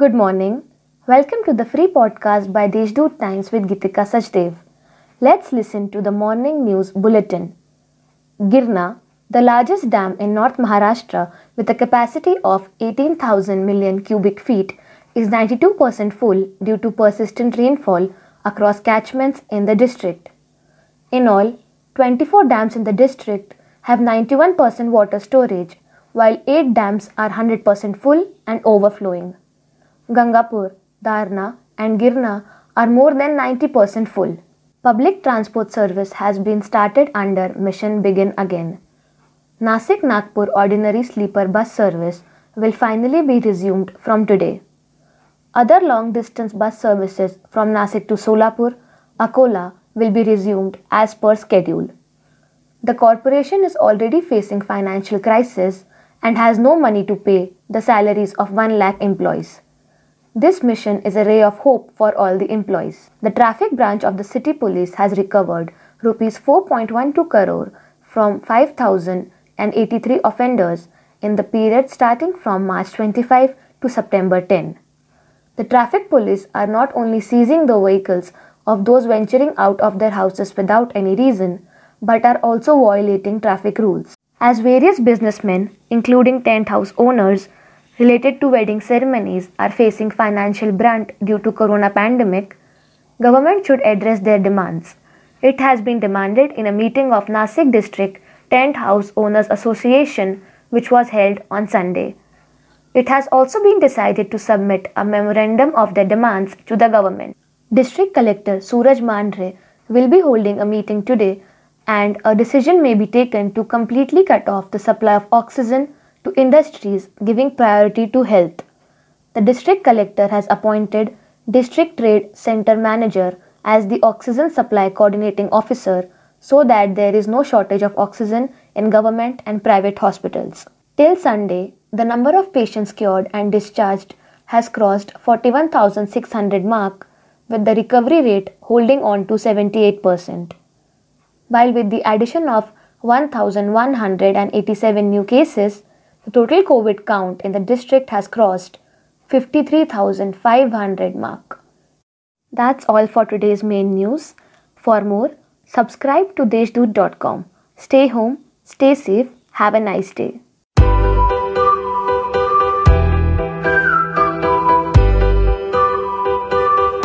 Good morning. Welcome to the free podcast by Deshdoot Times with Gitika Sachdev. Let's listen to the morning news bulletin. Girna, the largest dam in North Maharashtra with a capacity of 18,000 million cubic feet, is 92% full due to persistent rainfall across catchments in the district. In all, 24 dams in the district have 91% water storage, while 8 dams are 100% full and overflowing. Gangapur, Darna, and Girna are more than 90% full. Public transport service has been started under Mission Begin Again. Nasik Nagpur ordinary sleeper bus service will finally be resumed from today. Other long distance bus services from Nasik to Solapur, Akola will be resumed as per schedule. The corporation is already facing financial crisis and has no money to pay the salaries of 1 lakh employees. This mission is a ray of hope for all the employees. The traffic branch of the city police has recovered rupees 4.12 crore from 5083 offenders in the period starting from March 25 to September 10. The traffic police are not only seizing the vehicles of those venturing out of their houses without any reason, but are also violating traffic rules. As various businessmen, including tent house owners, related to wedding ceremonies are facing financial brunt due to corona pandemic, government should address their demands. It has been demanded in a meeting of Nasik district Tent House Owners Association, which was held on Sunday. It has also been decided to submit a memorandum of their demands to the government. District Collector Suraj Mandhare will be holding a meeting today and a decision may be taken to completely cut off the supply of oxygen industries giving priority to health. The district collector has appointed District Trade Center Manager as the oxygen supply coordinating officer so that there is no shortage of oxygen in government and private hospitals. Till Sunday, the number of patients cured and discharged has crossed 41,600 mark with the recovery rate holding on to 78%. While with the addition of 1,187 new cases, the total COVID count in the district has crossed 53,500 mark. That's all for today's main news. For more, Subscribe to deshdoot.com. Stay home, stay safe, have a nice day.